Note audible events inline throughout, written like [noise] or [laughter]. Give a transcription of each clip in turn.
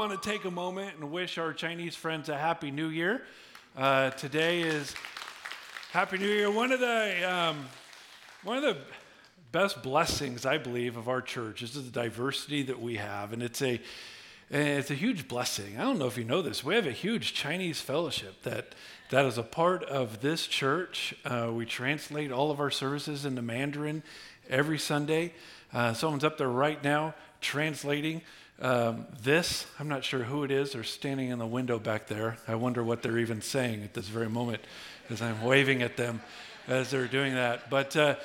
want to take a moment and wish our Chinese friends a Happy New Year. Uh, today is Happy New Year. One of the um, one of the best blessings, I believe, of our church is the diversity that we have, and it's a it's a huge blessing. I don't know if you know this. We have a huge Chinese fellowship that that is a part of this church. Uh, we translate all of our services into Mandarin every Sunday. Uh, someone's up there right now translating um, this. I'm not sure who it is. They're standing in the window back there. I wonder what they're even saying at this very moment as I'm waving at them as they're doing that. But, uh,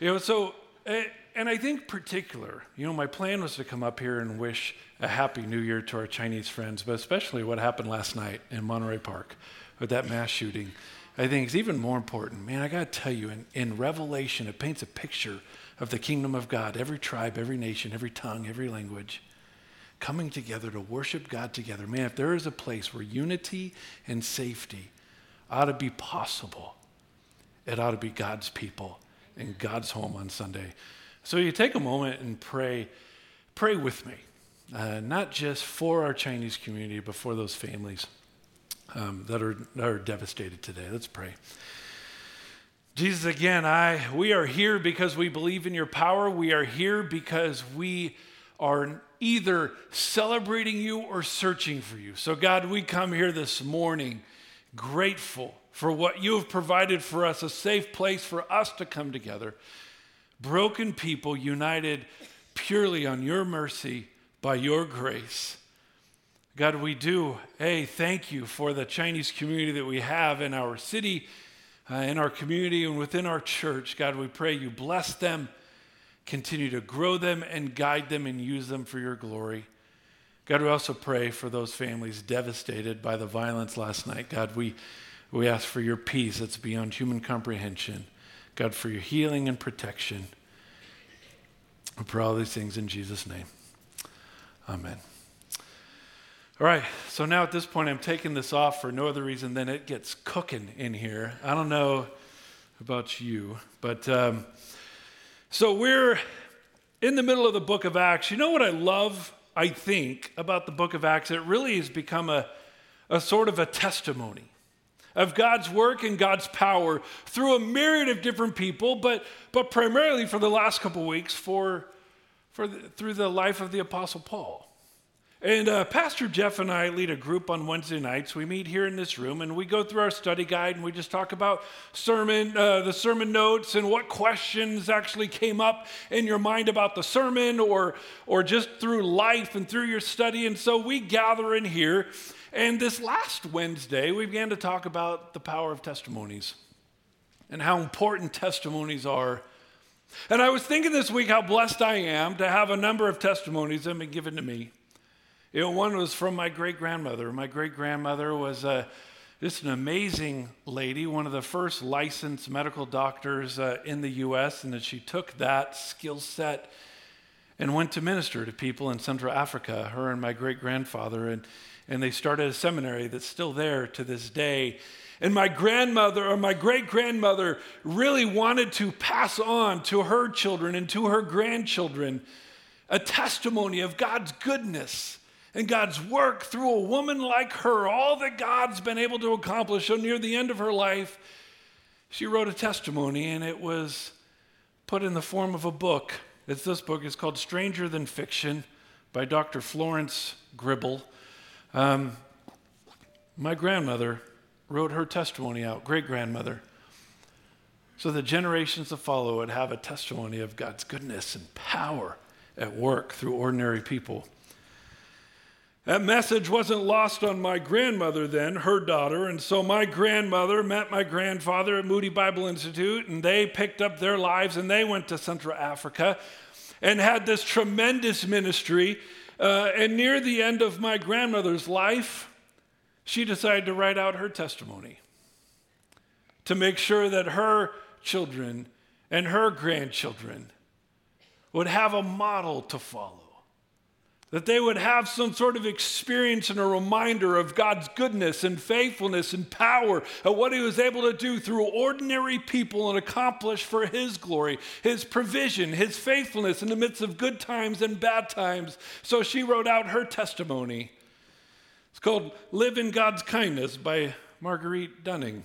you know, so, and I think particular, you know, my plan was to come up here and wish a happy new year to our Chinese friends, but especially what happened last night in Monterey Park with that mass shooting. I think it's even more important. Man, I got to tell you, in, in Revelation, it paints a picture of the kingdom of God, every tribe, every nation, every tongue, every language coming together to worship God together. Man, if there is a place where unity and safety ought to be possible, it ought to be God's people and God's home on Sunday. So you take a moment and pray, pray with me, uh, not just for our Chinese community, but for those families um, that, are, that are devastated today. Let's pray. Jesus, again, I, we are here because we believe in your power. We are here because we are either celebrating you or searching for you. So, God, we come here this morning grateful for what you have provided for us, a safe place for us to come together. Broken people united purely on your mercy by your grace. God, we do, hey, thank you for the Chinese community that we have in our city uh, in our community and within our church. God, we pray you bless them, continue to grow them and guide them and use them for your glory. God, we also pray for those families devastated by the violence last night. God, we, we ask for your peace that's beyond human comprehension. God, for your healing and protection. We pray all these things in Jesus' name. Amen. All right, so now at this point, I'm taking this off for no other reason than it gets cooking in here. I don't know about you, but um, so we're in the middle of the book of Acts. You know what I love, I think, about the book of Acts? It really has become a, a sort of a testimony of God's work and God's power through a myriad of different people, but, but primarily for the last couple weeks for, for the, through the life of the Apostle Paul. And uh, Pastor Jeff and I lead a group on Wednesday nights. We meet here in this room and we go through our study guide and we just talk about sermon, uh, the sermon notes and what questions actually came up in your mind about the sermon or, or just through life and through your study. And so we gather in here. And this last Wednesday, we began to talk about the power of testimonies and how important testimonies are. And I was thinking this week how blessed I am to have a number of testimonies that have been given to me. You know, one was from my great grandmother. My great grandmother was uh, just an amazing lady, one of the first licensed medical doctors uh, in the U.S., and that she took that skill set and went to minister to people in Central Africa, her and my great grandfather. And, and they started a seminary that's still there to this day. And my grandmother or my great grandmother really wanted to pass on to her children and to her grandchildren a testimony of God's goodness and God's work through a woman like her, all that God's been able to accomplish. So, near the end of her life, she wrote a testimony, and it was put in the form of a book. It's this book. It's called Stranger Than Fiction by Dr. Florence Gribble. Um, my grandmother wrote her testimony out, great grandmother, so the generations to follow would have a testimony of God's goodness and power at work through ordinary people. That message wasn't lost on my grandmother then, her daughter. And so my grandmother met my grandfather at Moody Bible Institute, and they picked up their lives and they went to Central Africa and had this tremendous ministry. Uh, and near the end of my grandmother's life, she decided to write out her testimony to make sure that her children and her grandchildren would have a model to follow that they would have some sort of experience and a reminder of God's goodness and faithfulness and power of what He was able to do through ordinary people and accomplish for His glory, His provision, His faithfulness in the midst of good times and bad times. So she wrote out her testimony It's called Live in God's Kindness by Marguerite Dunning.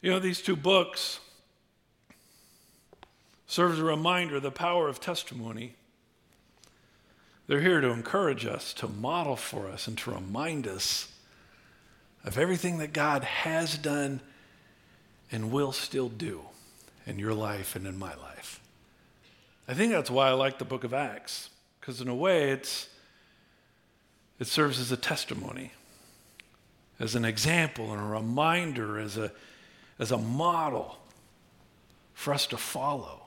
You know, these two books serve as a reminder of the power of testimony. They're here to encourage us, to model for us, and to remind us of everything that God has done and will still do in your life and in my life. I think that's why I like the book of Acts, because in a way it's, it serves as a testimony, as an example and a reminder, as a, as a model for us to follow.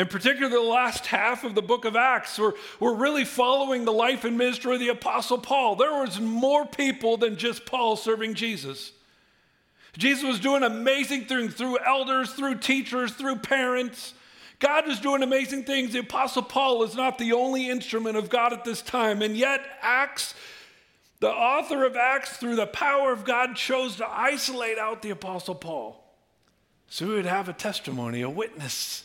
In particular, the last half of the book of Acts, we're, we're really following the life and ministry of the Apostle Paul. There was more people than just Paul serving Jesus. Jesus was doing amazing things through elders, through teachers, through parents. God was doing amazing things. The Apostle Paul is not the only instrument of God at this time. And yet, Acts, the author of Acts, through the power of God, chose to isolate out the Apostle Paul so he would have a testimony, a witness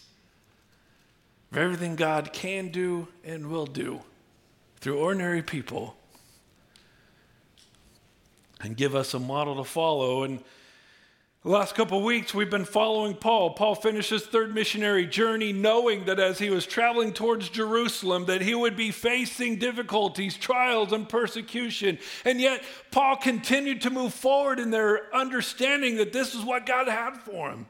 of everything God can do and will do through ordinary people and give us a model to follow. And the last couple weeks, we've been following Paul. Paul finished his third missionary journey knowing that as he was traveling towards Jerusalem, that he would be facing difficulties, trials, and persecution. And yet, Paul continued to move forward in their understanding that this is what God had for him.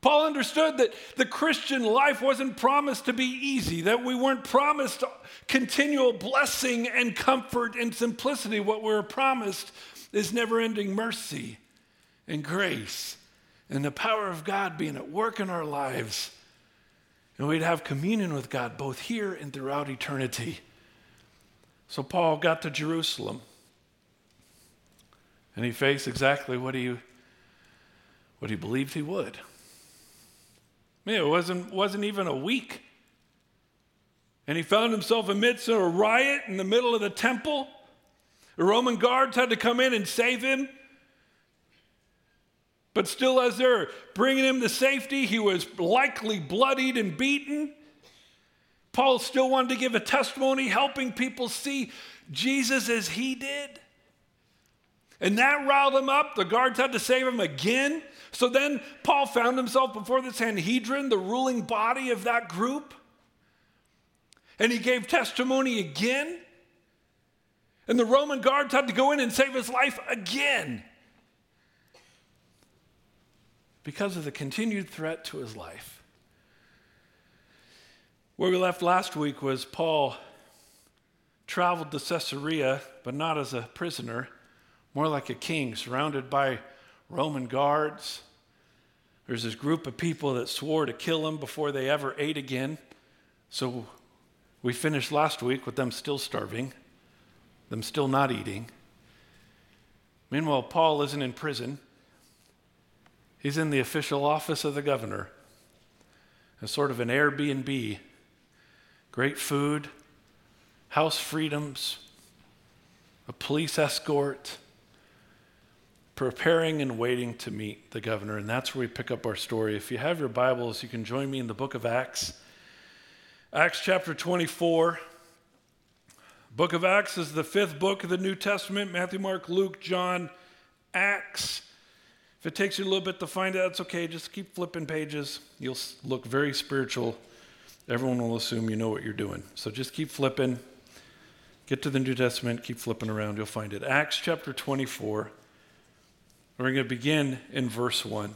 Paul understood that the Christian life wasn't promised to be easy, that we weren't promised continual blessing and comfort and simplicity. What we we're promised is never ending mercy and grace and the power of God being at work in our lives. And we'd have communion with God both here and throughout eternity. So Paul got to Jerusalem and he faced exactly what he, what he believed he would. I mean, it wasn't, wasn't even a week. And he found himself amidst a riot in the middle of the temple. The Roman guards had to come in and save him. But still, as they're bringing him to safety, he was likely bloodied and beaten. Paul still wanted to give a testimony, helping people see Jesus as he did. And that riled him up. The guards had to save him again. So then Paul found himself before the Sanhedrin, the ruling body of that group. And he gave testimony again. And the Roman guards had to go in and save his life again because of the continued threat to his life. Where we left last week was Paul traveled to Caesarea, but not as a prisoner, more like a king, surrounded by Roman guards. There's this group of people that swore to kill him before they ever ate again. So we finished last week with them still starving, them still not eating. Meanwhile, Paul isn't in prison. He's in the official office of the governor, a sort of an Airbnb. Great food, house freedoms, a police escort, preparing and waiting to meet the governor. And that's where we pick up our story. If you have your Bibles, you can join me in the book of Acts. Acts chapter 24. Book of Acts is the fifth book of the New Testament Matthew, Mark, Luke, John, Acts. If it takes you a little bit to find out, it's okay. Just keep flipping pages. You'll look very spiritual. Everyone will assume you know what you're doing. So just keep flipping. Get to the New Testament, keep flipping around. You'll find it. Acts chapter 24. We're going to begin in verse 1.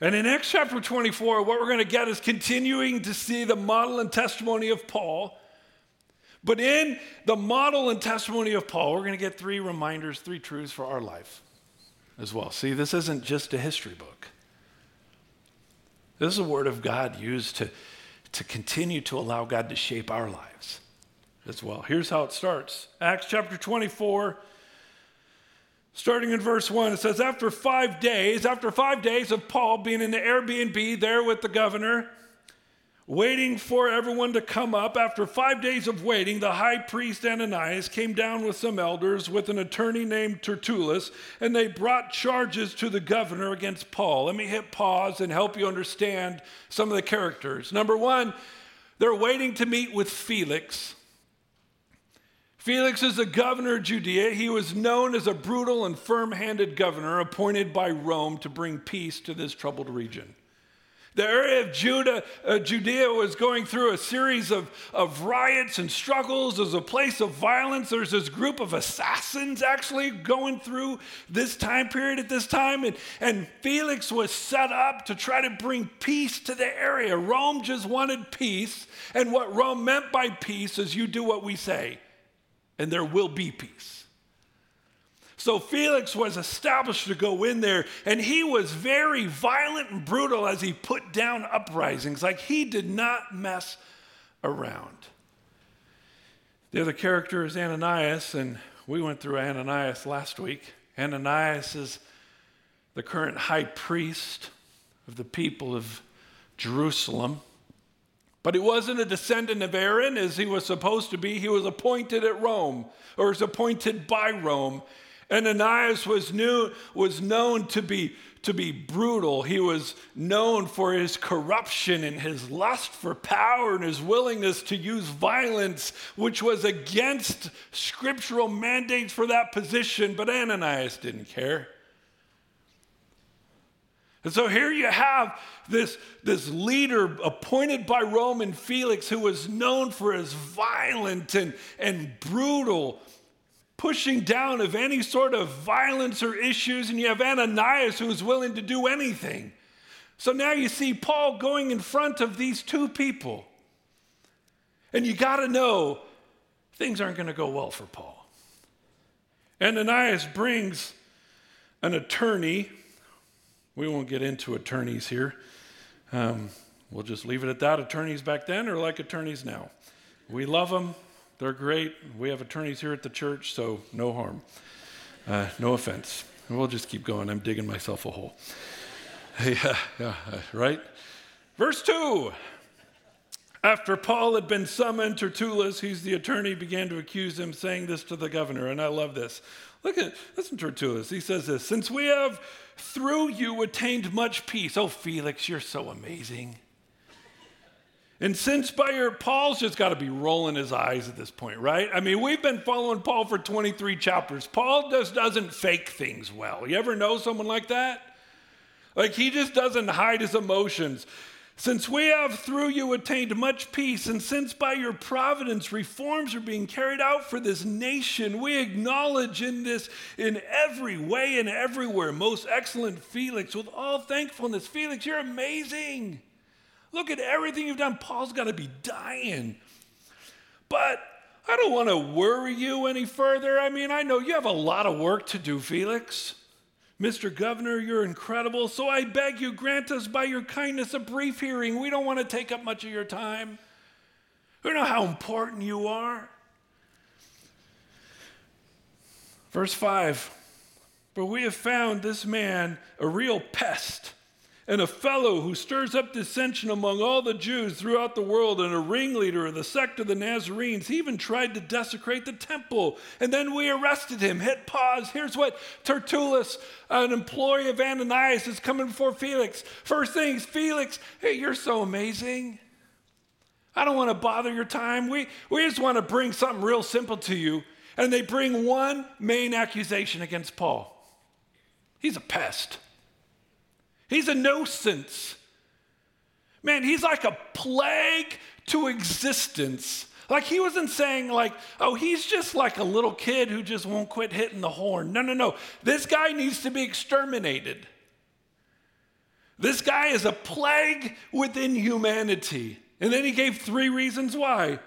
And in Acts chapter 24, what we're going to get is continuing to see the model and testimony of Paul. But in the model and testimony of Paul, we're going to get three reminders, three truths for our life as well. See, this isn't just a history book. This is a word of God used to, to continue to allow God to shape our lives as well. Here's how it starts Acts chapter 24, starting in verse 1. It says, After five days, after five days of Paul being in the Airbnb there with the governor, waiting for everyone to come up. After five days of waiting, the high priest Ananias came down with some elders with an attorney named Tertullus, and they brought charges to the governor against Paul. Let me hit pause and help you understand some of the characters. Number one, they're waiting to meet with Felix. Felix is the governor of Judea. He was known as a brutal and firm handed governor appointed by Rome to bring peace to this troubled region. The area of Judah, uh, Judea was going through a series of, of riots and struggles. There's a place of violence. There's this group of assassins actually going through this time period at this time. And, and Felix was set up to try to bring peace to the area. Rome just wanted peace. And what Rome meant by peace is you do what we say, and there will be peace. So Felix was established to go in there, and he was very violent and brutal as he put down uprisings. Like he did not mess around. The other character is Ananias, and we went through Ananias last week. Ananias is the current high priest of the people of Jerusalem. But he wasn't a descendant of Aaron as he was supposed to be. He was appointed at Rome, or was appointed by Rome. And Ananias was, new, was known to be, to be brutal. He was known for his corruption and his lust for power and his willingness to use violence, which was against scriptural mandates for that position. But Ananias didn't care. And so here you have this, this leader appointed by Roman Felix who was known for his violent and, and brutal pushing down of any sort of violence or issues, and you have Ananias who's willing to do anything. So now you see Paul going in front of these two people. And you got to know things aren't going to go well for Paul. Ananias brings an attorney. We won't get into attorneys here. Um, we'll just leave it at that. Attorneys back then are like attorneys now. We love them, they're great. We have attorneys here at the church, so no harm. Uh, no offense. We'll just keep going. I'm digging myself a hole. [laughs] yeah, yeah, right? Verse 2. After Paul had been summoned, Tertullus, he's the attorney, began to accuse him, saying this to the governor. And I love this. Look at, listen to Tertullus. He says this Since we have through you attained much peace. Oh, Felix, you're so amazing. And since by your, Paul's just got to be rolling his eyes at this point, right? I mean, we've been following Paul for 23 chapters. Paul just doesn't fake things well. You ever know someone like that? Like he just doesn't hide his emotions. Since we have through you attained much peace, and since by your providence reforms are being carried out for this nation, we acknowledge in this in every way and everywhere, most excellent Felix, with all thankfulness. Felix, you're amazing. Look at everything you've done. Paul's got to be dying. But I don't want to worry you any further. I mean, I know you have a lot of work to do, Felix. Mr. Governor, you're incredible. So I beg you, grant us by your kindness a brief hearing. We don't want to take up much of your time. We know how important you are. Verse 5 For we have found this man a real pest and a fellow who stirs up dissension among all the Jews throughout the world, and a ringleader of the sect of the Nazarenes. He even tried to desecrate the temple. And then we arrested him. Hit pause. Here's what Tertullus, an employee of Ananias, is coming before Felix. First things, Felix, hey, you're so amazing. I don't want to bother your time. We, we just want to bring something real simple to you. And they bring one main accusation against Paul he's a pest. He's a nuisance. Man, he's like a plague to existence. Like he wasn't saying like, oh, he's just like a little kid who just won't quit hitting the horn. No, no, no. This guy needs to be exterminated. This guy is a plague within humanity. And then he gave three reasons why.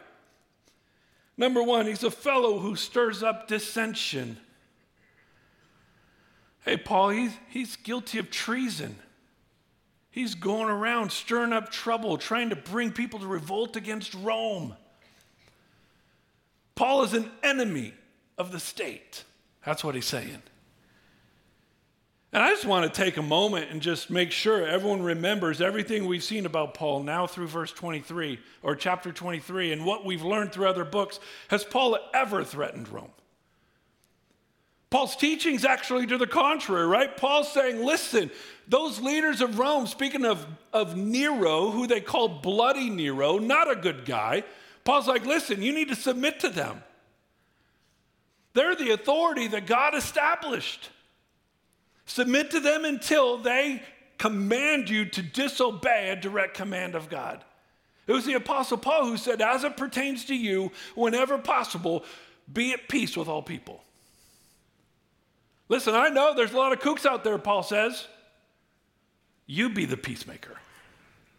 Number one, he's a fellow who stirs up dissension. Hey, Paul, he's, he's guilty of treason. He's going around stirring up trouble, trying to bring people to revolt against Rome. Paul is an enemy of the state. That's what he's saying. And I just want to take a moment and just make sure everyone remembers everything we've seen about Paul now through verse 23 or chapter 23 and what we've learned through other books. Has Paul ever threatened Rome? Paul's teaching is actually to the contrary, right? Paul's saying, listen, those leaders of Rome, speaking of, of Nero, who they call Bloody Nero, not a good guy, Paul's like, listen, you need to submit to them. They're the authority that God established. Submit to them until they command you to disobey a direct command of God. It was the Apostle Paul who said, As it pertains to you, whenever possible, be at peace with all people. Listen, I know there's a lot of kooks out there, Paul says. You be the peacemaker.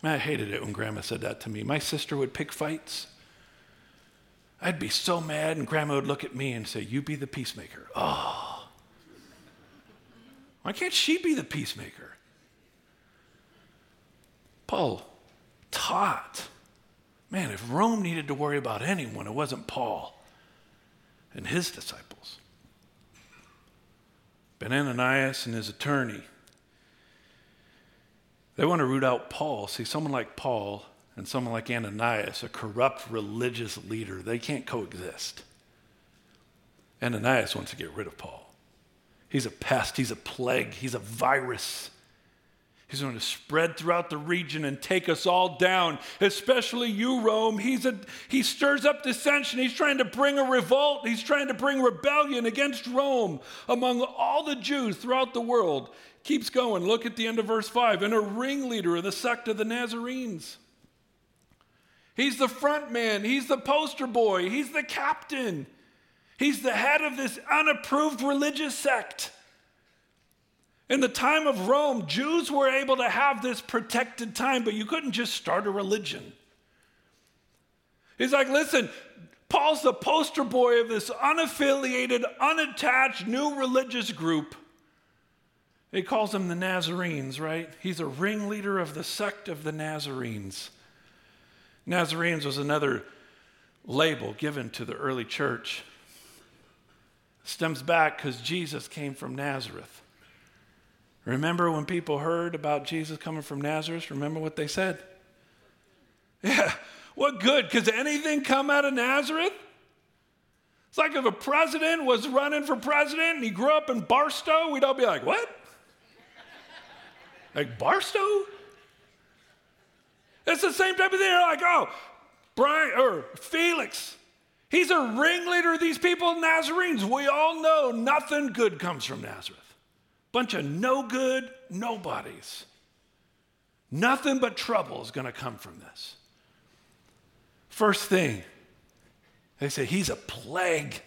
I hated it when grandma said that to me. My sister would pick fights. I'd be so mad, and grandma would look at me and say, You be the peacemaker. Oh. Why can't she be the peacemaker? Paul taught. Man, if Rome needed to worry about anyone, it wasn't Paul and his disciples. But Ananias and his attorney, they want to root out Paul. See, someone like Paul and someone like Ananias, a corrupt religious leader, they can't coexist. Ananias wants to get rid of Paul. He's a pest, he's a plague, he's a virus. He's going to spread throughout the region and take us all down, especially you, Rome. He's a, he stirs up dissension. He's trying to bring a revolt. He's trying to bring rebellion against Rome among all the Jews throughout the world. Keeps going. Look at the end of verse 5. And a ringleader of the sect of the Nazarenes. He's the front man. He's the poster boy. He's the captain. He's the head of this unapproved religious sect. In the time of Rome, Jews were able to have this protected time, but you couldn't just start a religion. He's like, listen, Paul's the poster boy of this unaffiliated, unattached new religious group. He calls them the Nazarenes, right? He's a ringleader of the sect of the Nazarenes. Nazarenes was another label given to the early church. Stems back because Jesus came from Nazareth. Remember when people heard about Jesus coming from Nazareth? Remember what they said? [laughs] Yeah, what good? Because anything come out of Nazareth? It's like if a president was running for president and he grew up in Barstow, we'd all be like, what? [laughs] like Barstow? It's the same type of thing. They're like, oh, Brian or Felix, he's a ringleader of these people, Nazarenes. We all know nothing good comes from Nazareth. Bunch of no good nobodies. Nothing but trouble is going to come from this. First thing, they say he's a plague,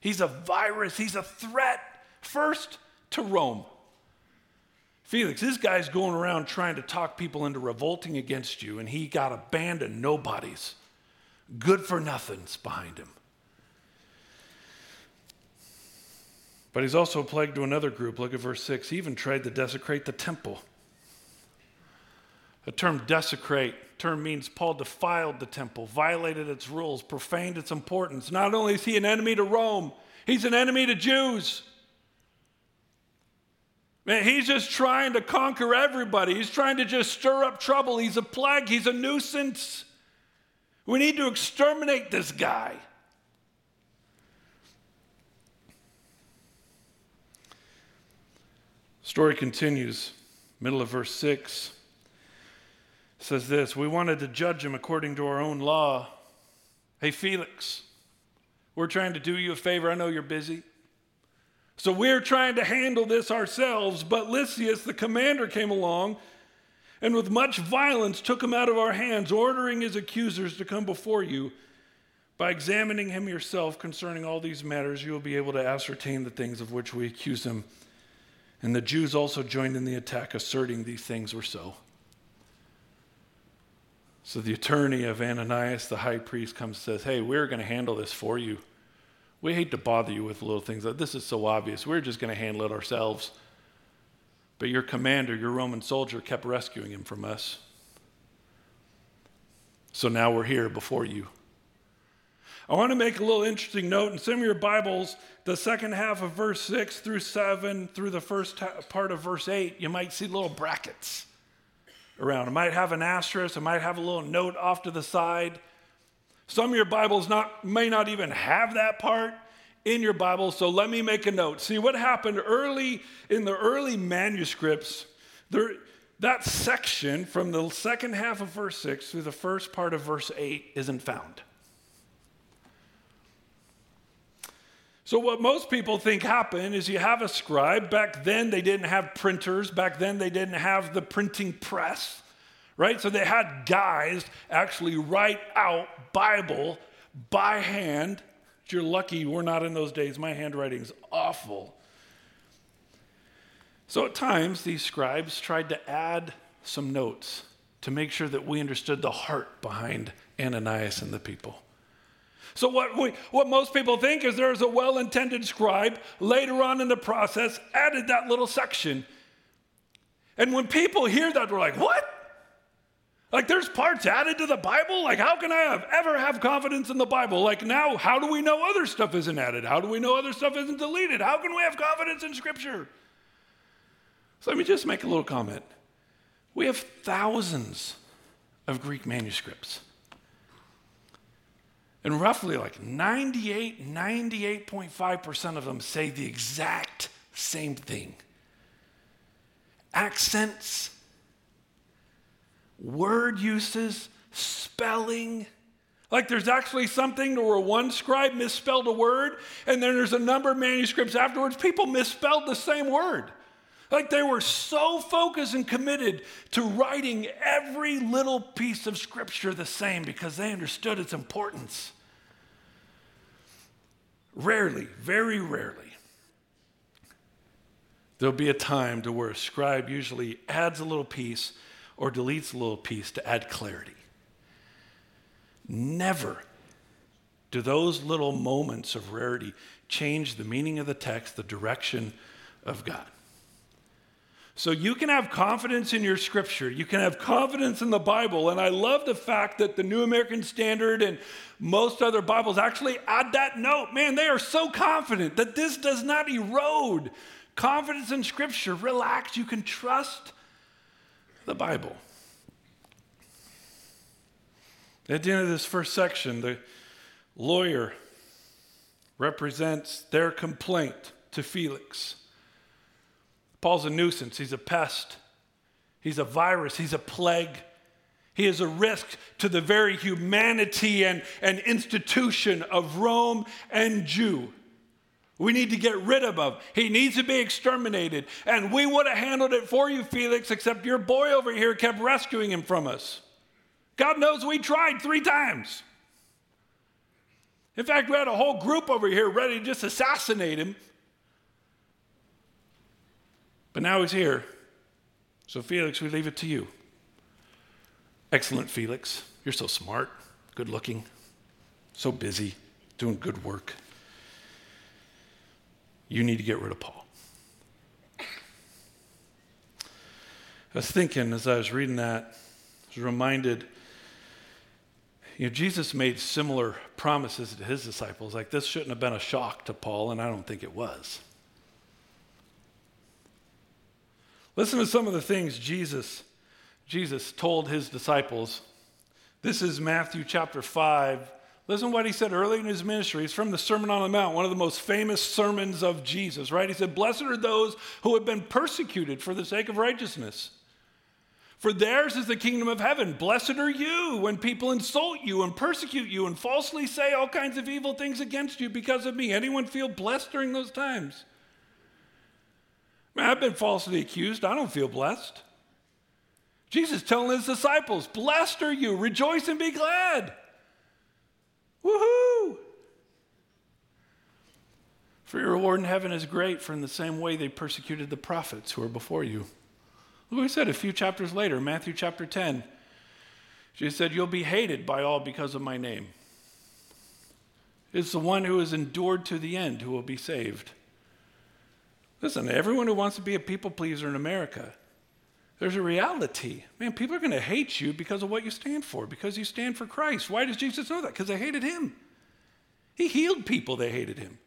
he's a virus, he's a threat. First to Rome. Felix, this guy's going around trying to talk people into revolting against you, and he got a band of nobodies, good for nothings behind him. But he's also a plague to another group. Look at verse 6. He even tried to desecrate the temple. The term desecrate term means Paul defiled the temple, violated its rules, profaned its importance. Not only is he an enemy to Rome, he's an enemy to Jews. Man, he's just trying to conquer everybody. He's trying to just stir up trouble. He's a plague. He's a nuisance. We need to exterminate this guy. Story continues, middle of verse 6 says this We wanted to judge him according to our own law. Hey, Felix, we're trying to do you a favor. I know you're busy. So we're trying to handle this ourselves, but Lysias, the commander, came along and with much violence took him out of our hands, ordering his accusers to come before you. By examining him yourself concerning all these matters, you will be able to ascertain the things of which we accuse him and the Jews also joined in the attack, asserting these things were so. So the attorney of Ananias, the high priest, comes and says, Hey, we're going to handle this for you. We hate to bother you with little things. Like, this is so obvious. We're just going to handle it ourselves. But your commander, your Roman soldier, kept rescuing him from us. So now we're here before you. I want to make a little interesting note in some of your Bibles, the second half of verse 6 through 7 through the first part of verse 8, you might see little brackets around. It might have an asterisk, it might have a little note off to the side. Some of your Bibles not, may not even have that part in your Bible, so let me make a note. See what happened early in the early manuscripts, there, that section from the second half of verse 6 through the first part of verse 8 isn't found. So, what most people think happened is you have a scribe. Back then, they didn't have printers. Back then, they didn't have the printing press, right? So, they had guys actually write out Bible by hand. You're lucky we're not in those days. My handwriting's awful. So, at times, these scribes tried to add some notes to make sure that we understood the heart behind Ananias and the people. So, what, we, what most people think is there's a well intended scribe later on in the process added that little section. And when people hear that, they're like, what? Like there's parts added to the Bible? Like, how can I have, ever have confidence in the Bible? Like, now, how do we know other stuff isn't added? How do we know other stuff isn't deleted? How can we have confidence in Scripture? So, let me just make a little comment. We have thousands of Greek manuscripts. And roughly like 98, 98.5% of them say the exact same thing. Accents, word uses, spelling. Like there's actually something where one scribe misspelled a word, and then there's a number of manuscripts afterwards, people misspelled the same word. Like they were so focused and committed to writing every little piece of scripture the same because they understood its importance. Rarely, very rarely, there'll be a time to where a scribe usually adds a little piece or deletes a little piece to add clarity. Never do those little moments of rarity change the meaning of the text, the direction of God. So you can have confidence in your scripture. You can have confidence in the Bible. And I love the fact that the New American Standard and most other Bibles actually add that note. Man, they are so confident that this does not erode confidence in scripture. Relax, you can trust the Bible. At the end of this first section, the lawyer represents their complaint to Felix. Paul's a nuisance, he's a pest, he's a virus, he's a plague. He is a risk to the very humanity and, and institution of Rome and Jew. We need to get rid of him. He needs to be exterminated. And we would have handled it for you, Felix, except your boy over here kept rescuing him from us. God knows we tried three times. In fact, we had a whole group over here ready to just assassinate him. But now he's here. So, Felix, we leave it to you. Excellent, Felix. You're so smart, good looking, so busy, doing good work. You need to get rid of Paul. I was thinking as I was reading that, I was reminded, you know, Jesus made similar promises to his disciples. Like this shouldn't have been a shock to Paul, and I don't think it was. Listen to some of the things Jesus, Jesus told his disciples. This is Matthew chapter 5. Listen to what he said early in his ministry. It's from the Sermon on the Mount, one of the most famous sermons of Jesus, right? He said, Blessed are those who have been persecuted for the sake of righteousness. For theirs is the kingdom of heaven. Blessed are you when people insult you and persecute you and falsely say all kinds of evil things against you because of me. Anyone feel blessed during those times? Man, I've been falsely accused. I don't feel blessed. Jesus telling his disciples, Blessed are you, rejoice and be glad. Woohoo! For your reward in heaven is great, for in the same way they persecuted the prophets who were before you. Look what he said a few chapters later, Matthew chapter 10. Jesus said, You'll be hated by all because of my name. It's the one who has endured to the end who will be saved. Listen, everyone who wants to be a people pleaser in America, there's a reality. Man, people are going to hate you because of what you stand for, because you stand for Christ. Why does Jesus know that? Because they hated him. He healed people, they hated him.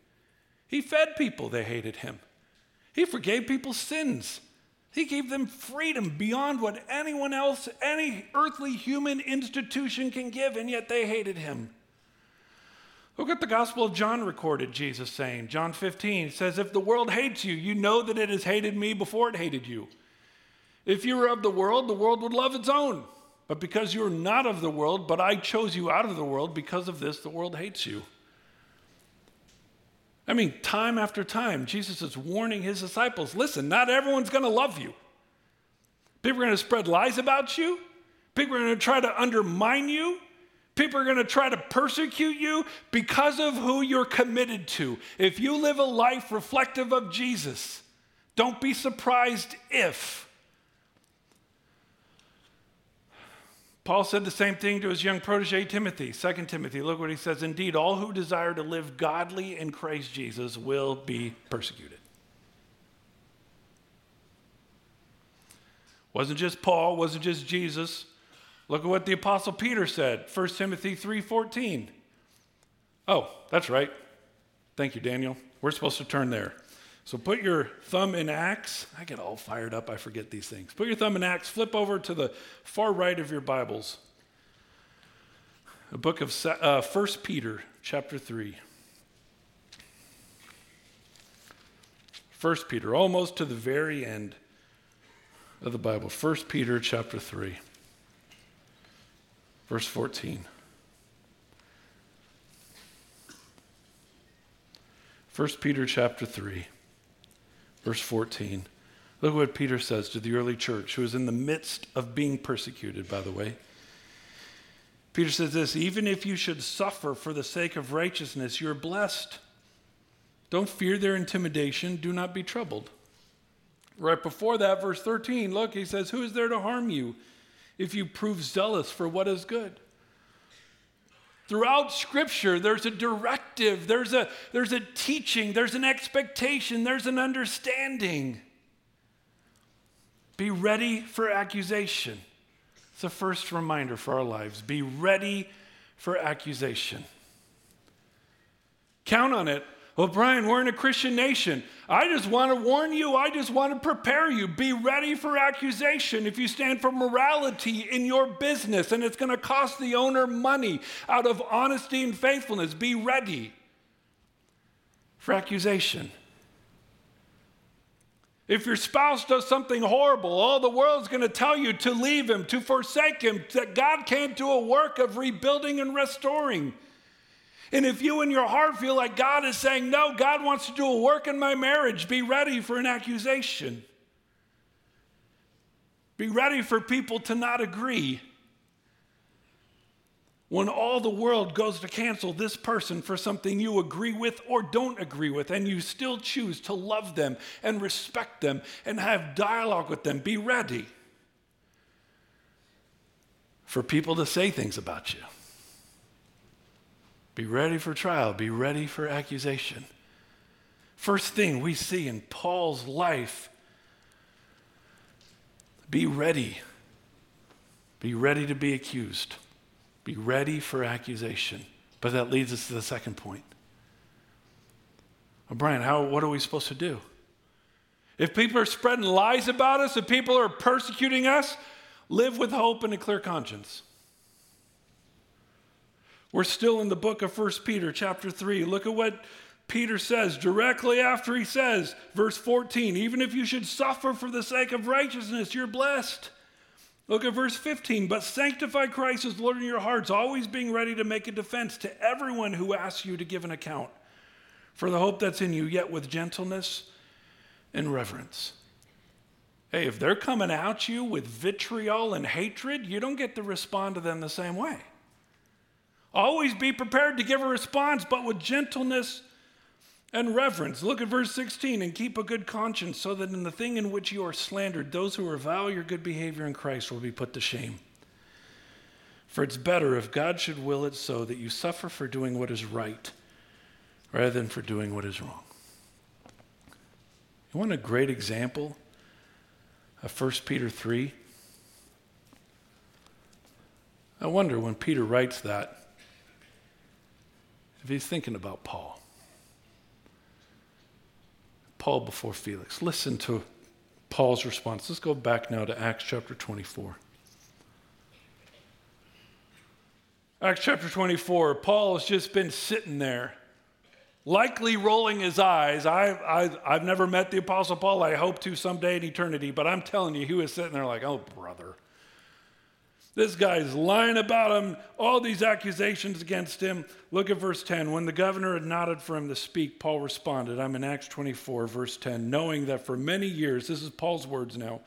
He fed people, they hated him. He forgave people's sins. He gave them freedom beyond what anyone else, any earthly human institution can give, and yet they hated him. Look at the Gospel of John recorded Jesus saying, John 15 says, If the world hates you, you know that it has hated me before it hated you. If you were of the world, the world would love its own. But because you are not of the world, but I chose you out of the world, because of this, the world hates you. I mean, time after time, Jesus is warning his disciples listen, not everyone's going to love you. People are going to spread lies about you. People are going to try to undermine you. People are going to try to persecute you because of who you're committed to. If you live a life reflective of Jesus, don't be surprised if. Paul said the same thing to his young protege Timothy, 2 Timothy. Look what he says Indeed, all who desire to live godly in Christ Jesus will be persecuted. Wasn't just Paul, wasn't just Jesus. Look at what the apostle Peter said, 1 Timothy 3:14. Oh, that's right. Thank you, Daniel. We're supposed to turn there. So put your thumb in Acts. I get all fired up, I forget these things. Put your thumb in Acts, flip over to the far right of your Bibles. The book of uh, 1 Peter, chapter 3. 1 Peter, almost to the very end of the Bible. 1 Peter, chapter 3, verse 14. 1 Peter chapter 3 Verse 14. Look what Peter says to the early church, who is in the midst of being persecuted, by the way. Peter says this even if you should suffer for the sake of righteousness, you're blessed. Don't fear their intimidation, do not be troubled. Right before that, verse 13, look, he says, Who is there to harm you if you prove zealous for what is good? Throughout Scripture, there's a directive, there's a, there's a teaching, there's an expectation, there's an understanding. Be ready for accusation. It's the first reminder for our lives. Be ready for accusation. Count on it well, Brian, we're in a Christian nation. I just want to warn you. I just want to prepare you. Be ready for accusation if you stand for morality in your business and it's going to cost the owner money out of honesty and faithfulness. Be ready for accusation. If your spouse does something horrible, all the world's going to tell you to leave him, to forsake him, that God can't do a work of rebuilding and restoring. And if you in your heart feel like God is saying, No, God wants to do a work in my marriage, be ready for an accusation. Be ready for people to not agree. When all the world goes to cancel this person for something you agree with or don't agree with, and you still choose to love them and respect them and have dialogue with them, be ready for people to say things about you. Be ready for trial, be ready for accusation. First thing we see in Paul's life be ready. Be ready to be accused. Be ready for accusation. But that leads us to the second point. Well, Brian, how, what are we supposed to do? If people are spreading lies about us, if people are persecuting us, live with hope and a clear conscience. We're still in the book of 1 Peter, chapter 3. Look at what Peter says directly after he says, verse 14, even if you should suffer for the sake of righteousness, you're blessed. Look at verse 15, but sanctify Christ as Lord in your hearts, always being ready to make a defense to everyone who asks you to give an account for the hope that's in you, yet with gentleness and reverence. Hey, if they're coming at you with vitriol and hatred, you don't get to respond to them the same way. Always be prepared to give a response, but with gentleness and reverence. Look at verse 16 and keep a good conscience, so that in the thing in which you are slandered, those who revile your good behavior in Christ will be put to shame. For it's better if God should will it so that you suffer for doing what is right rather than for doing what is wrong. You want a great example of 1 Peter 3? I wonder when Peter writes that, if he's thinking about Paul. Paul before Felix. Listen to Paul's response. Let's go back now to Acts chapter 24. Acts chapter 24, Paul has just been sitting there, likely rolling his eyes. I, I, I've never met the Apostle Paul. I hope to someday in eternity, but I'm telling you, he was sitting there like, oh, brother. This guy's lying about him, all these accusations against him. Look at verse 10. When the governor had nodded for him to speak, Paul responded. I'm in Acts 24, verse 10. Knowing that for many years, this is Paul's words now,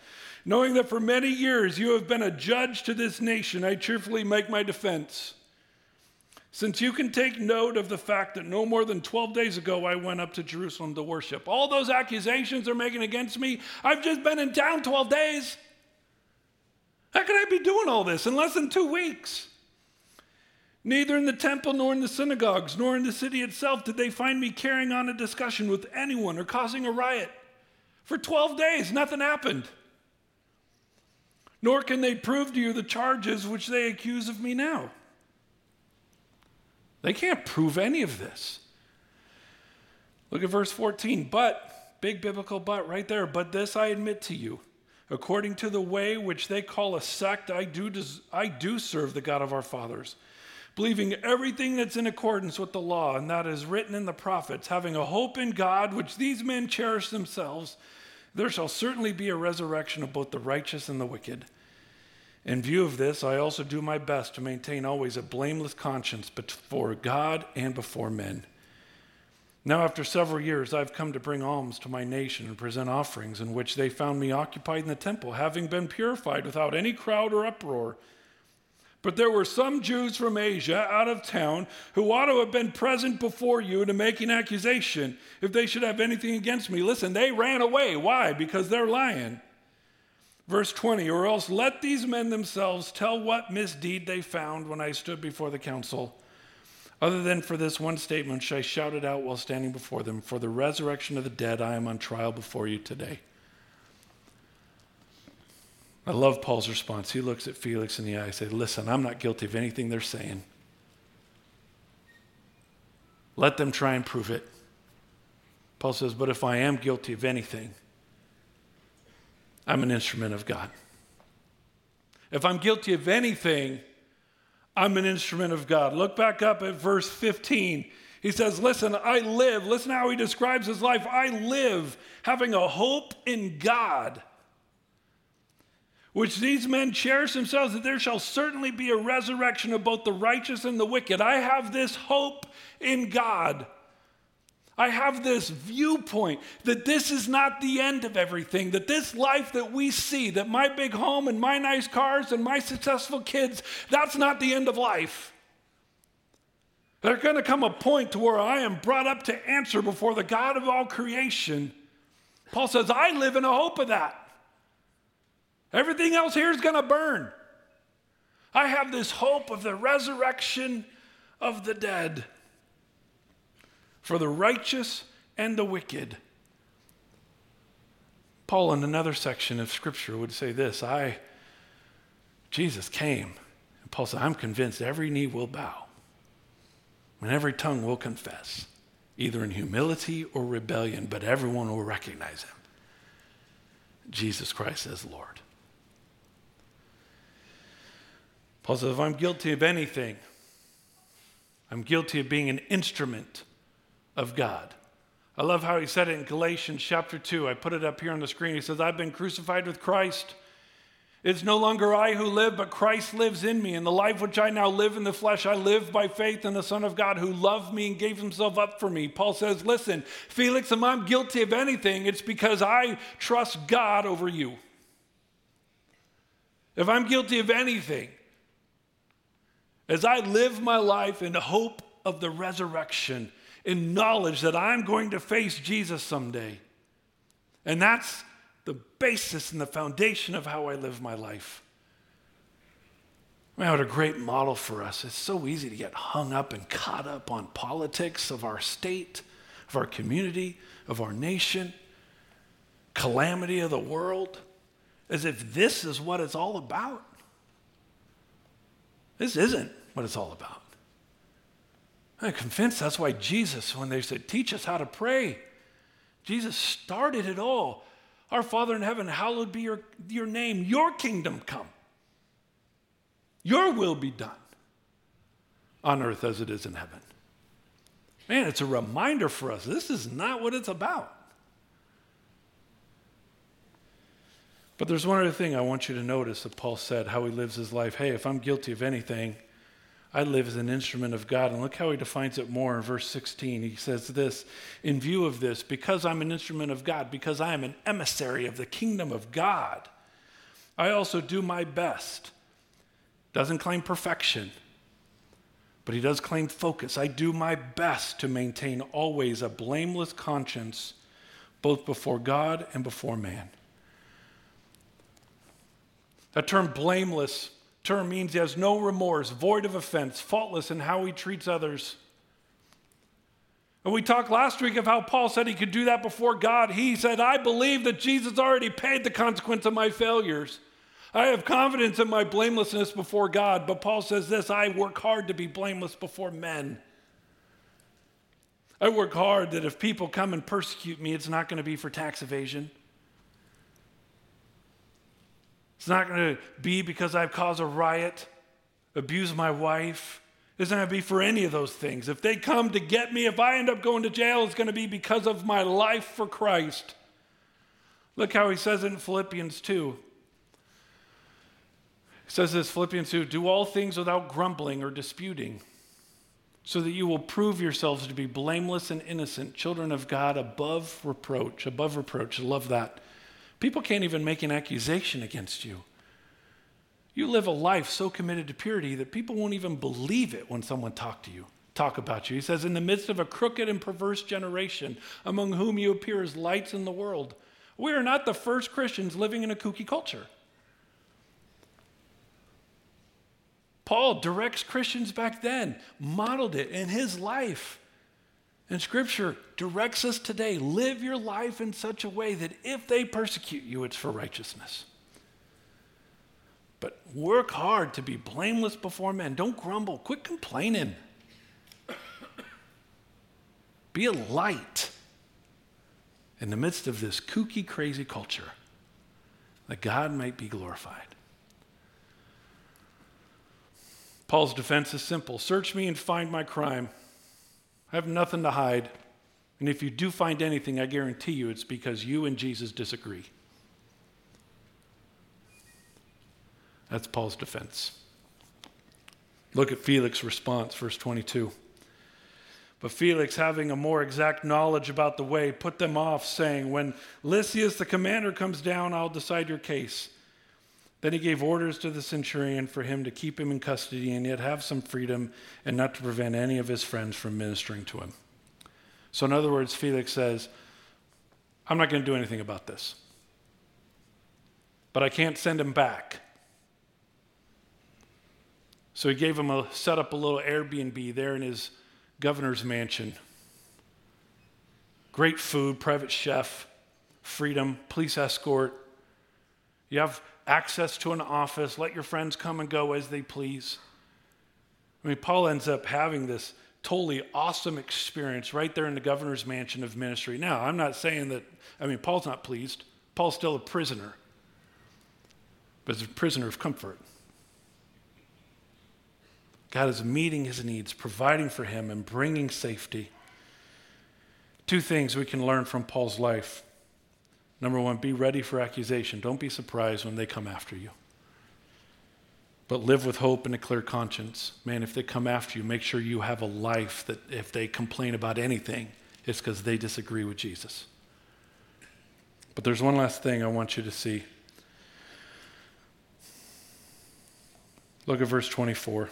knowing that for many years you have been a judge to this nation, I cheerfully make my defense. Since you can take note of the fact that no more than 12 days ago I went up to Jerusalem to worship. All those accusations they're making against me, I've just been in town 12 days. How could I be doing all this in less than two weeks? Neither in the temple nor in the synagogues nor in the city itself did they find me carrying on a discussion with anyone or causing a riot. For 12 days, nothing happened. Nor can they prove to you the charges which they accuse of me now. They can't prove any of this. Look at verse 14. But, big biblical but right there, but this I admit to you According to the way which they call a sect, I do, des- I do serve the God of our fathers, believing everything that's in accordance with the law, and that is written in the prophets, having a hope in God, which these men cherish themselves. There shall certainly be a resurrection of both the righteous and the wicked. In view of this, I also do my best to maintain always a blameless conscience before God and before men. Now, after several years, I've come to bring alms to my nation and present offerings, in which they found me occupied in the temple, having been purified without any crowd or uproar. But there were some Jews from Asia out of town who ought to have been present before you to make an accusation if they should have anything against me. Listen, they ran away. Why? Because they're lying. Verse 20, or else let these men themselves tell what misdeed they found when I stood before the council. Other than for this one statement, which I shouted out while standing before them, For the resurrection of the dead, I am on trial before you today. I love Paul's response. He looks at Felix in the eye and says, Listen, I'm not guilty of anything they're saying. Let them try and prove it. Paul says, But if I am guilty of anything, I'm an instrument of God. If I'm guilty of anything, I'm an instrument of God. Look back up at verse 15. He says, Listen, I live. Listen how he describes his life. I live having a hope in God, which these men cherish themselves, that there shall certainly be a resurrection of both the righteous and the wicked. I have this hope in God. I have this viewpoint that this is not the end of everything, that this life that we see, that my big home and my nice cars and my successful kids, that's not the end of life. There's going to come a point to where I am brought up to answer before the God of all creation. Paul says, I live in a hope of that. Everything else here is going to burn. I have this hope of the resurrection of the dead for the righteous and the wicked. Paul, in another section of scripture, would say this I, Jesus came. And Paul said, I'm convinced every knee will bow and every tongue will confess, either in humility or rebellion, but everyone will recognize him. Jesus Christ as Lord. Paul says, if I'm guilty of anything, I'm guilty of being an instrument of God. I love how he said it in Galatians chapter 2. I put it up here on the screen. He says, I've been crucified with Christ. It's no longer I who live, but Christ lives in me. And the life which I now live in the flesh, I live by faith in the Son of God who loved me and gave himself up for me. Paul says, Listen, Felix, if I'm guilty of anything, it's because I trust God over you. If I'm guilty of anything, as I live my life in hope of the resurrection, in knowledge that I'm going to face Jesus someday. And that's the basis and the foundation of how I live my life. Man, what a great model for us. It's so easy to get hung up and caught up on politics of our state, of our community, of our nation, calamity of the world, as if this is what it's all about. This isn't what it's all about. I'm convinced that's why Jesus, when they said, Teach us how to pray, Jesus started it all. Our Father in heaven, hallowed be your, your name, your kingdom come. Your will be done on earth as it is in heaven. Man, it's a reminder for us this is not what it's about. But there's one other thing I want you to notice that Paul said how he lives his life. Hey, if I'm guilty of anything, I live as an instrument of God. And look how he defines it more in verse 16. He says this In view of this, because I'm an instrument of God, because I am an emissary of the kingdom of God, I also do my best. Doesn't claim perfection, but he does claim focus. I do my best to maintain always a blameless conscience, both before God and before man. That term blameless term means he has no remorse, void of offense, faultless in how he treats others. And we talked last week of how Paul said he could do that before God. He said, I believe that Jesus already paid the consequence of my failures. I have confidence in my blamelessness before God. But Paul says this I work hard to be blameless before men. I work hard that if people come and persecute me, it's not going to be for tax evasion. It's not going to be because I've caused a riot, abused my wife. It's not going to be for any of those things. If they come to get me, if I end up going to jail, it's going to be because of my life for Christ. Look how he says in Philippians 2. He says this Philippians 2 do all things without grumbling or disputing, so that you will prove yourselves to be blameless and innocent, children of God above reproach. Above reproach. Love that. People can't even make an accusation against you. You live a life so committed to purity that people won't even believe it when someone talk to you, talk about you. He says, in the midst of a crooked and perverse generation, among whom you appear as lights in the world. We are not the first Christians living in a kooky culture. Paul directs Christians back then, modeled it in his life. And Scripture directs us today live your life in such a way that if they persecute you, it's for righteousness. But work hard to be blameless before men. Don't grumble. Quit complaining. Be a light in the midst of this kooky, crazy culture that God might be glorified. Paul's defense is simple Search me and find my crime. I have nothing to hide. And if you do find anything, I guarantee you it's because you and Jesus disagree. That's Paul's defense. Look at Felix's response, verse 22. But Felix, having a more exact knowledge about the way, put them off, saying, When Lysias the commander comes down, I'll decide your case. Then he gave orders to the centurion for him to keep him in custody and yet have some freedom and not to prevent any of his friends from ministering to him. So, in other words, Felix says, I'm not going to do anything about this, but I can't send him back. So he gave him a set up a little Airbnb there in his governor's mansion. Great food, private chef, freedom, police escort. You have access to an office, let your friends come and go as they please. I mean, Paul ends up having this totally awesome experience right there in the governor's mansion of ministry. Now, I'm not saying that, I mean, Paul's not pleased. Paul's still a prisoner, but he's a prisoner of comfort. God is meeting his needs, providing for him, and bringing safety. Two things we can learn from Paul's life. Number one, be ready for accusation. Don't be surprised when they come after you. But live with hope and a clear conscience. Man, if they come after you, make sure you have a life that if they complain about anything, it's because they disagree with Jesus. But there's one last thing I want you to see. Look at verse 24.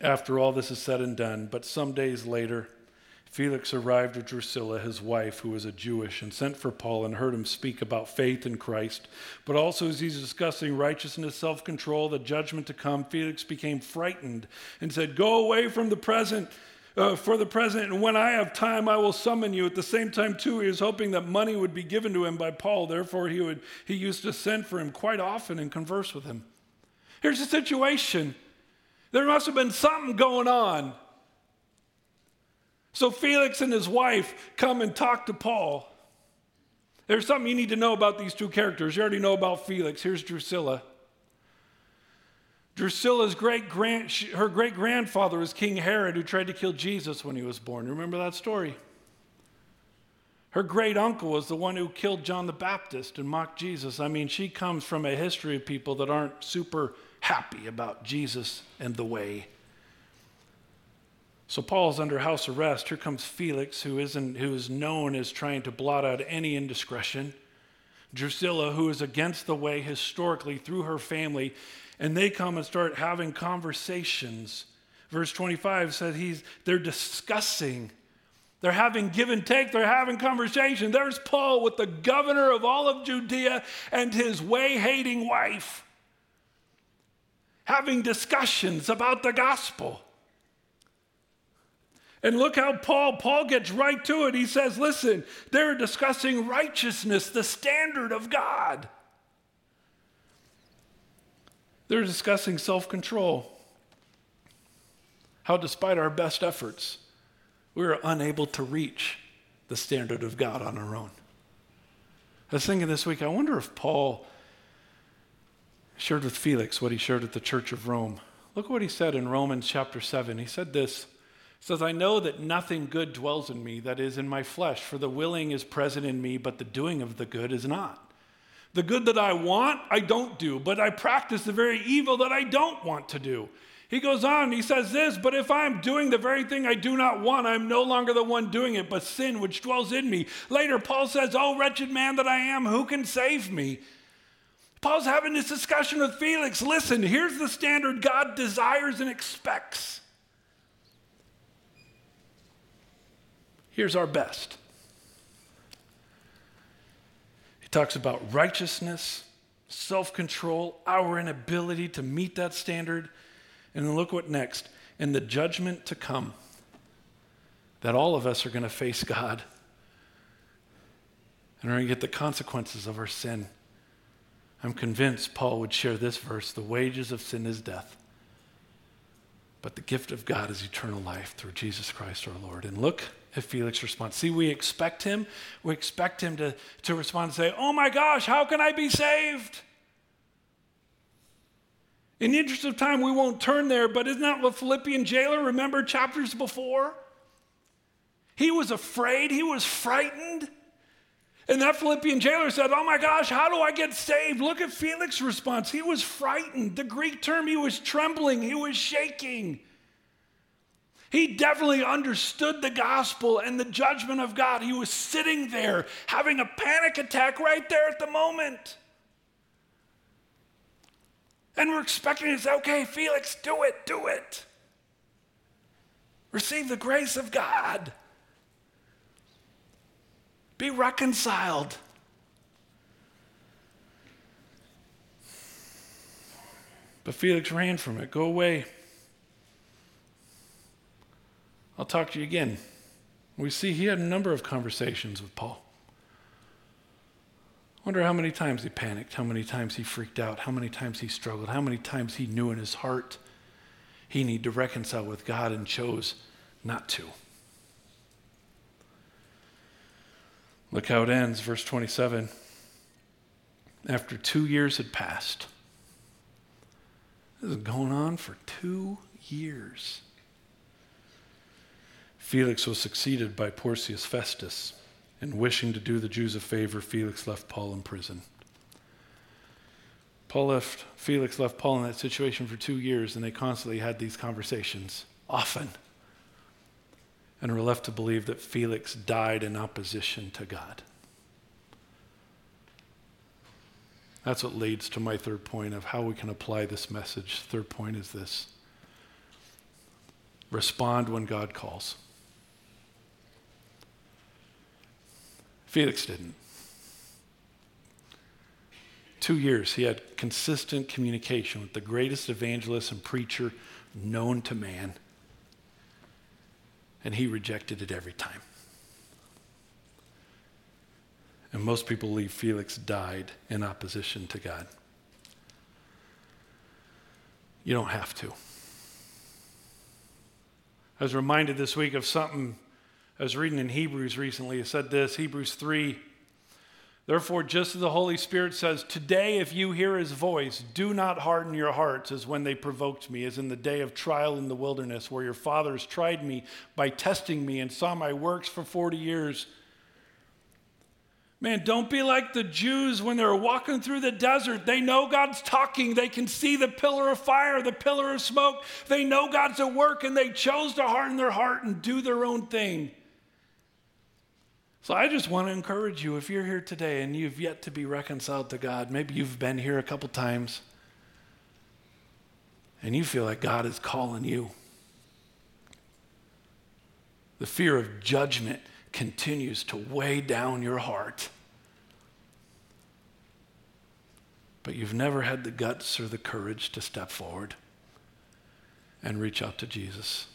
After all this is said and done, but some days later, Felix arrived with Drusilla, his wife, who was a Jewish, and sent for Paul and heard him speak about faith in Christ. But also, as he's discussing righteousness, self control, the judgment to come, Felix became frightened and said, Go away from the present. Uh, for the present, and when I have time, I will summon you. At the same time, too, he was hoping that money would be given to him by Paul. Therefore, he would he used to send for him quite often and converse with him. Here's the situation: there must have been something going on so Felix and his wife come and talk to Paul. There's something you need to know about these two characters. You already know about Felix. Here's Drusilla. Drusilla's great grand, her great grandfather was King Herod, who tried to kill Jesus when he was born. Remember that story? Her great uncle was the one who killed John the Baptist and mocked Jesus. I mean, she comes from a history of people that aren't super happy about Jesus and the way. So Paul's under house arrest. Here comes Felix, who isn't who is known as trying to blot out any indiscretion. Drusilla, who is against the way historically through her family, and they come and start having conversations. Verse 25 says he's they're discussing they're having give and take, they're having conversation. There's Paul with the governor of all of Judea and his way hating wife having discussions about the gospel. And look how Paul Paul gets right to it. He says, "Listen, they're discussing righteousness, the standard of God. They're discussing self-control. How despite our best efforts, we are unable to reach the standard of God on our own. I was thinking this week, I wonder if Paul shared with Felix what he shared at the church of Rome. Look what he said in Romans chapter 7. He said this. Says, I know that nothing good dwells in me, that is, in my flesh, for the willing is present in me, but the doing of the good is not. The good that I want, I don't do, but I practice the very evil that I don't want to do. He goes on, he says this, but if I'm doing the very thing I do not want, I'm no longer the one doing it, but sin which dwells in me. Later, Paul says, Oh, wretched man that I am, who can save me? Paul's having this discussion with Felix. Listen, here's the standard God desires and expects. Here's our best. He talks about righteousness, self control, our inability to meet that standard. And then look what next. In the judgment to come, that all of us are going to face God and are going to get the consequences of our sin. I'm convinced Paul would share this verse the wages of sin is death, but the gift of God is eternal life through Jesus Christ our Lord. And look at Felix' response. See, we expect him, we expect him to, to respond and say, Oh my gosh, how can I be saved? In the interest of time, we won't turn there, but isn't that what Philippian jailer remember chapters before? He was afraid, he was frightened. And that Philippian jailer said, Oh my gosh, how do I get saved? Look at Felix's response. He was frightened. The Greek term, he was trembling, he was shaking. He definitely understood the gospel and the judgment of God. He was sitting there having a panic attack right there at the moment. And we're expecting say, okay, Felix, do it, do it. Receive the grace of God. Be reconciled. But Felix ran from it. Go away. I'll talk to you again. We see he had a number of conversations with Paul. Wonder how many times he panicked, how many times he freaked out, how many times he struggled, how many times he knew in his heart he needed to reconcile with God and chose not to. Look how it ends, verse 27. After two years had passed, this is going on for two years. Felix was succeeded by Porcius Festus and wishing to do the Jews a favor, Felix left Paul in prison. Paul left, Felix left Paul in that situation for two years, and they constantly had these conversations, often. And were left to believe that Felix died in opposition to God. That's what leads to my third point of how we can apply this message. Third point is this respond when God calls. Felix didn't. Two years, he had consistent communication with the greatest evangelist and preacher known to man, and he rejected it every time. And most people believe Felix died in opposition to God. You don't have to. I was reminded this week of something I was reading in Hebrews recently. It said this Hebrews 3. Therefore, just as the Holy Spirit says, Today, if you hear his voice, do not harden your hearts as when they provoked me, as in the day of trial in the wilderness, where your fathers tried me by testing me and saw my works for 40 years. Man, don't be like the Jews when they're walking through the desert. They know God's talking. They can see the pillar of fire, the pillar of smoke. They know God's at work and they chose to harden their heart and do their own thing. So I just want to encourage you if you're here today and you've yet to be reconciled to God, maybe you've been here a couple times and you feel like God is calling you. The fear of judgment continues to weigh down your heart. But you've never had the guts or the courage to step forward and reach out to Jesus.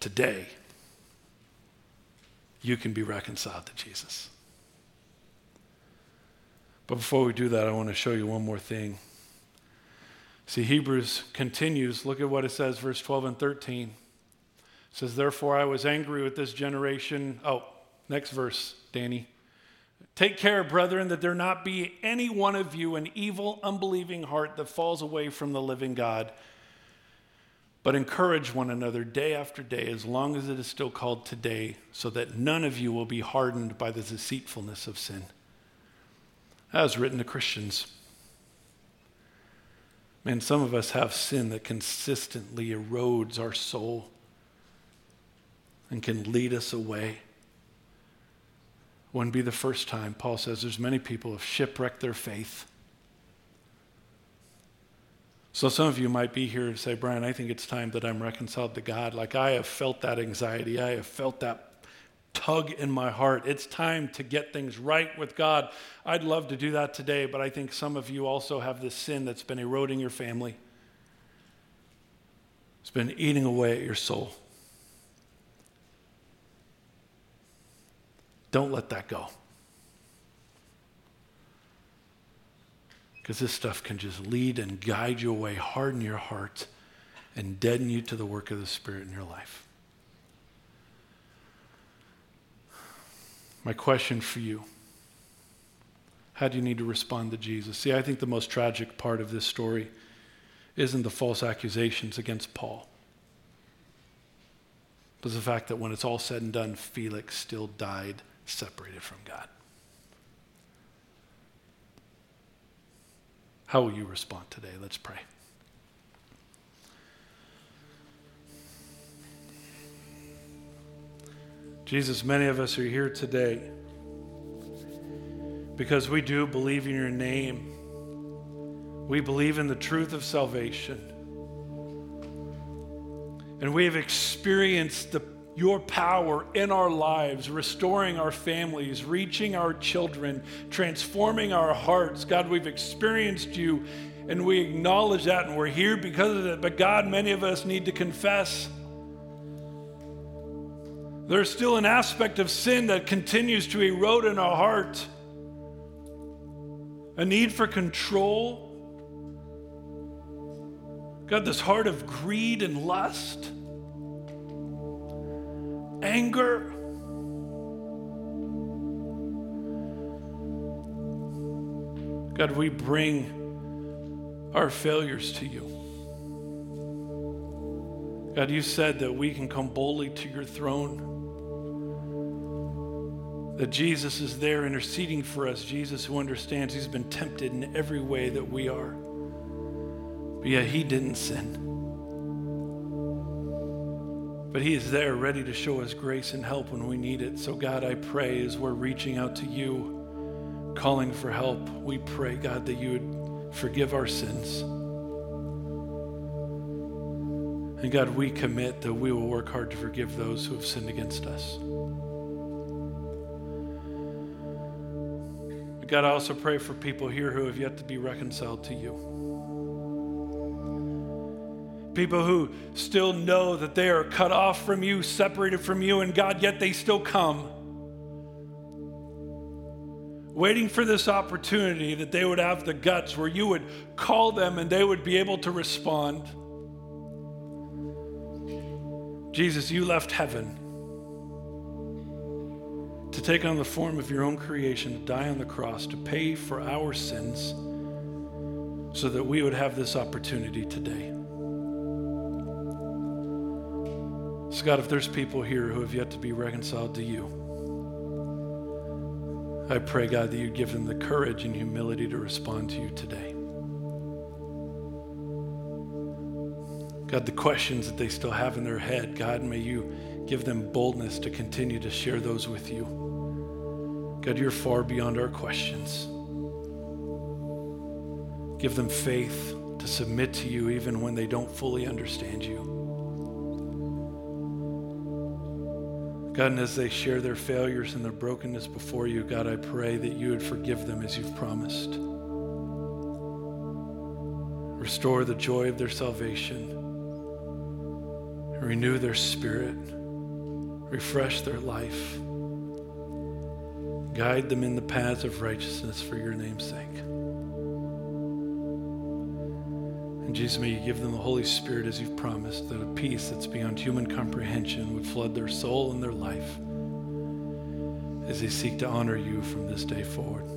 Today, you can be reconciled to Jesus. But before we do that, I want to show you one more thing. See, Hebrews continues. Look at what it says, verse 12 and 13 says, Therefore I was angry with this generation. Oh, next verse, Danny. Take care, brethren, that there not be any one of you an evil, unbelieving heart that falls away from the living God. But encourage one another day after day, as long as it is still called today, so that none of you will be hardened by the deceitfulness of sin. That was written to Christians. Man, some of us have sin that consistently erodes our soul and can lead us away. Wouldn't be the first time. Paul says there's many people have shipwrecked their faith. So some of you might be here and say, Brian, I think it's time that I'm reconciled to God. Like I have felt that anxiety. I have felt that tug in my heart. It's time to get things right with God. I'd love to do that today, but I think some of you also have this sin that's been eroding your family. It's been eating away at your soul. Don't let that go. Because this stuff can just lead and guide you away, harden your heart, and deaden you to the work of the Spirit in your life. My question for you how do you need to respond to Jesus? See, I think the most tragic part of this story isn't the false accusations against Paul, but the fact that when it's all said and done, Felix still died separated from God. How will you respond today? Let's pray. Jesus, many of us are here today because we do believe in your name. We believe in the truth of salvation. And we have experienced the your power in our lives, restoring our families, reaching our children, transforming our hearts. God, we've experienced you and we acknowledge that and we're here because of it. But God, many of us need to confess. There's still an aspect of sin that continues to erode in our heart a need for control. God, this heart of greed and lust anger. God, we bring our failures to you. God, you said that we can come boldly to your throne. That Jesus is there interceding for us. Jesus, who understands he's been tempted in every way that we are. But yet he didn't sin. But He is there ready to show us grace and help when we need it. So, God, I pray as we're reaching out to you, calling for help, we pray, God, that you would forgive our sins. And God, we commit that we will work hard to forgive those who have sinned against us. God, I also pray for people here who have yet to be reconciled to you. People who still know that they are cut off from you, separated from you, and God, yet they still come. Waiting for this opportunity that they would have the guts where you would call them and they would be able to respond. Jesus, you left heaven to take on the form of your own creation, to die on the cross, to pay for our sins, so that we would have this opportunity today. So, God, if there's people here who have yet to be reconciled to you, I pray, God, that you give them the courage and humility to respond to you today. God, the questions that they still have in their head, God, may you give them boldness to continue to share those with you. God, you're far beyond our questions. Give them faith to submit to you even when they don't fully understand you. God, and as they share their failures and their brokenness before you, God, I pray that you would forgive them as you've promised. Restore the joy of their salvation. Renew their spirit. Refresh their life. Guide them in the paths of righteousness for your name's sake. And Jesus, may you give them the Holy Spirit as you've promised, that a peace that's beyond human comprehension would flood their soul and their life as they seek to honor you from this day forward.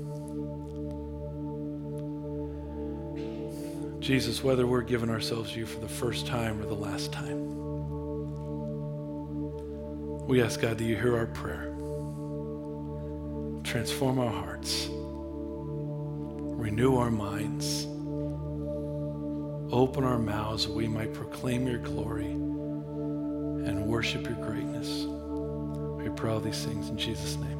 Jesus, whether we're giving ourselves to you for the first time or the last time, we ask God that you hear our prayer. Transform our hearts. Renew our minds Open our mouths that we might proclaim your glory and worship your greatness. We pray all these things in Jesus' name.